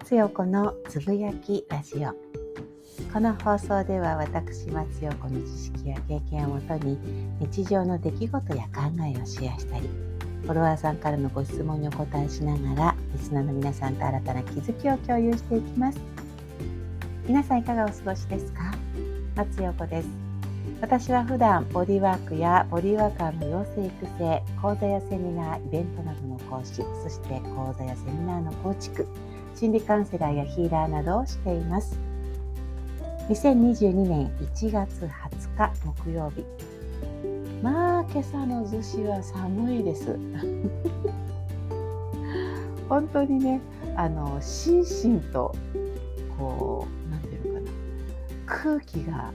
松代子のつぶやきラジオこの放送では私松代子の知識や経験をもとに日常の出来事や考えをシェアしたりフォロワーさんからのご質問にお答えしながらリスナーの皆さんと新たな気づきを共有していきます。皆さんいかがお過ごしですか？松代子です。私は普段ボディワークやボディワーカーの養成育成講座やセミナーイベントなどの講師そして講座やセミナーの構築心理カウンセラーやヒーラーなどをしています。2022年1月20日木曜日。まあ今朝の逗子は寒いです。本当にねあの心身とこう何て言うのかな。空気が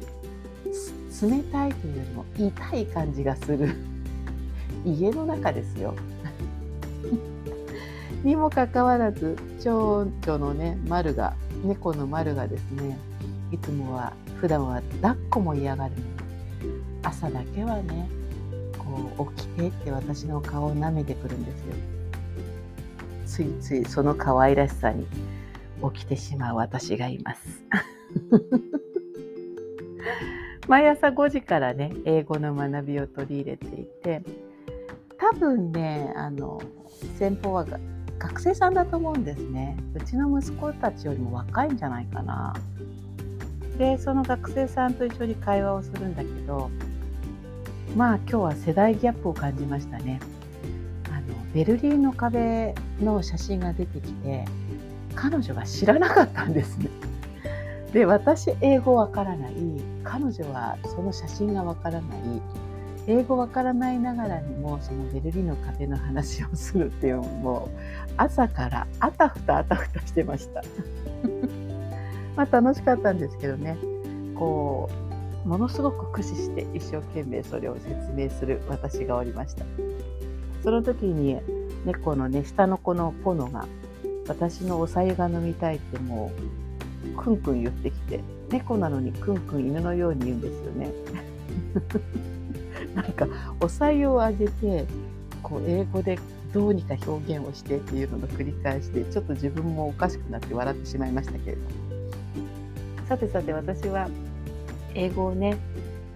冷たいというよりも痛い感じがする。家の中ですよ。にもかかわらず長女のね丸が猫の丸がですねいつもは普段は抱っこも嫌がるのに朝だけはねこう起きてって私の顔を舐めてくるんですよ。ついついその可愛らしさに起きてしまう私がいます。毎朝5時からね英語の学びを取り入れていて多分ねあの先方は学生さんだと思うんですね。うちの息子たちよりも若いんじゃないかな。でその学生さんと一緒に会話をするんだけどまあ今日は世代ギャップを感じましたね。あのベルリンの壁の写真が出てきて彼女が知らなかったんですね。で私英語わからない。彼女はその写真がわからない。英語わからないながらにもそのベルリンの壁の話をするっていうのも朝からあたふたあたふたしてました。まあ楽しかったんですけどね。こうものすごく駆使して一生懸命それを説明する私がおりました。その時に猫のね下の子のポノが私のおさゆが飲みたいってもうクンクン言ってきて猫なのにクンクン犬のように言うんですよね。なんかおさゆをあげてこう英語でどうにか表現をしてっていうのの繰り返しでちょっと自分もおかしくなって笑ってしまいましたけれども。さてさて私は英語をね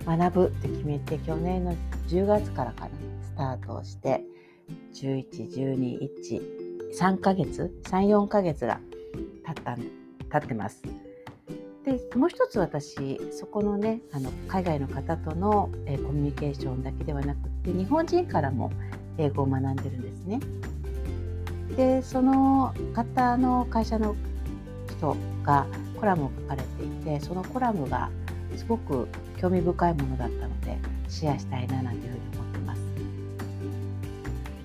学ぶって決めて去年の10月からかなスタートをして111213ヶ月？34ヶ月が経った経ってます。でもう一つ私そこのねあの海外の方との、えー、コミュニケーションだけではなくて日本人からも英語を学んでるんですね。でその方の会社の人がコラムを書かれていてそのコラムがすごく興味深いものだったのでシェアしたいななんていうふうに思ってます。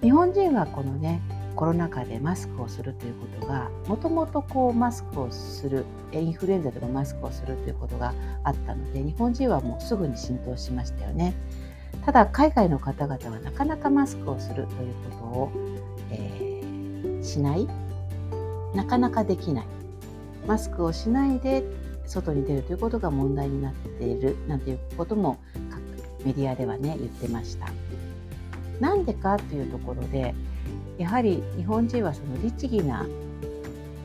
日本人はこのねコロナ禍でマスクをするということがもともとこうマスクをするインフルエンザでもマスクをするということがあったので日本人はもうすぐに浸透しましたよね。ただ海外の方々はなかなかマスクをするということを、えー、しないなかなかできないマスクをしないで外に出るということが問題になっているなんていうこともメディアではね言ってました。なんでかというところでやはり日本人はその律儀な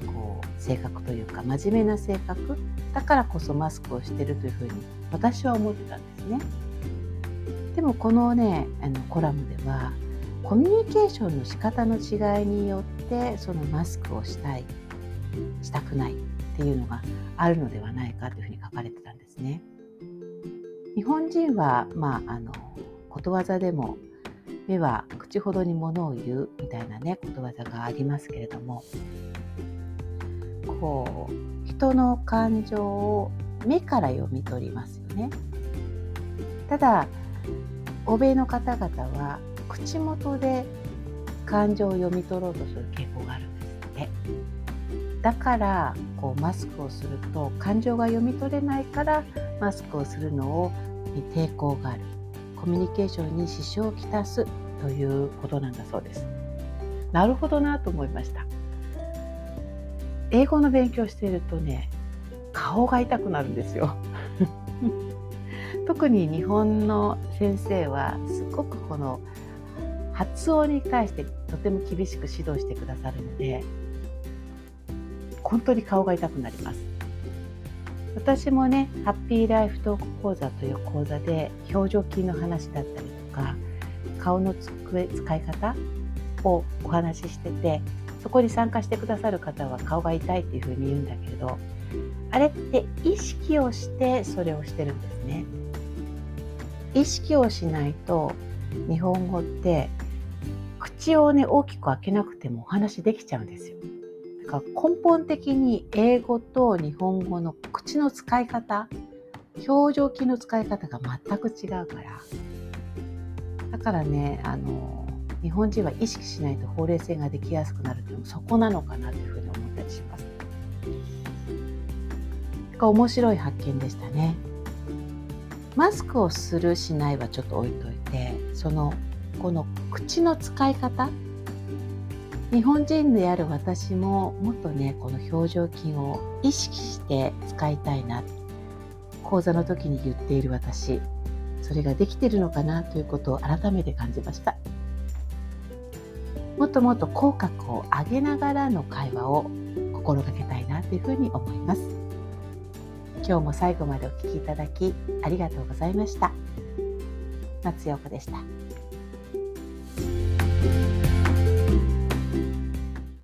こう性格というか真面目な性格だからこそマスクをしてるというふうに私は思ってたんですね。でもこのねあのコラムではコミュニケーションの仕方の違いによってそのマスクをしたいしたくないっていうのがあるのではないかというふうに書かれてたんですね。日本人は、まあ、あのことわざでも目は口ほどにものを言うみたいなねことわざがありますけれども。こう人の感情を目から読み取りますよね。ただ欧米の方々は口元で感情を読み取ろうとする傾向があるんですって。だからこうマスクをすると感情が読み取れないからマスクをするのをに抵抗がある。コミュニケーションに支障をきたすということなんだそうです。なるほどなと思いました。英語の勉強しているとね顔が痛くなるんですよ。特に日本の先生はすごくこの発音に対してとても厳しく指導してくださるので本当に顔が痛くなります。私もねハッピーライフトーク講座という講座で表情筋の話だったりとか顔の使い方をお話ししててそこに参加してくださる方は顔が痛いっていうふうに言うんだけれどあれって意識をしてそれをしてるんですね。意識をしないと日本語って口をね大きく開けなくてもお話できちゃうんですよ。から根本的に英語と日本語の口の使い方表情筋の使い方が全く違うからだからねあの日本人は意識しないとほうれい線ができやすくなるっていうのもそこなのかなというふうに思ったりします。面白い発見でしたね。マスクをするしないはちょっと置いといてそのこの口の使い方日本人である私ももっとねこの表情筋を意識して使いたいな講座の時に言っている私。それができてるのかなということを改めて感じました。もっともっと口角を上げながらの会話を心がけたいなというふうに思います。今日も最後までお聴きいただきありがとうございました。松陽子でした。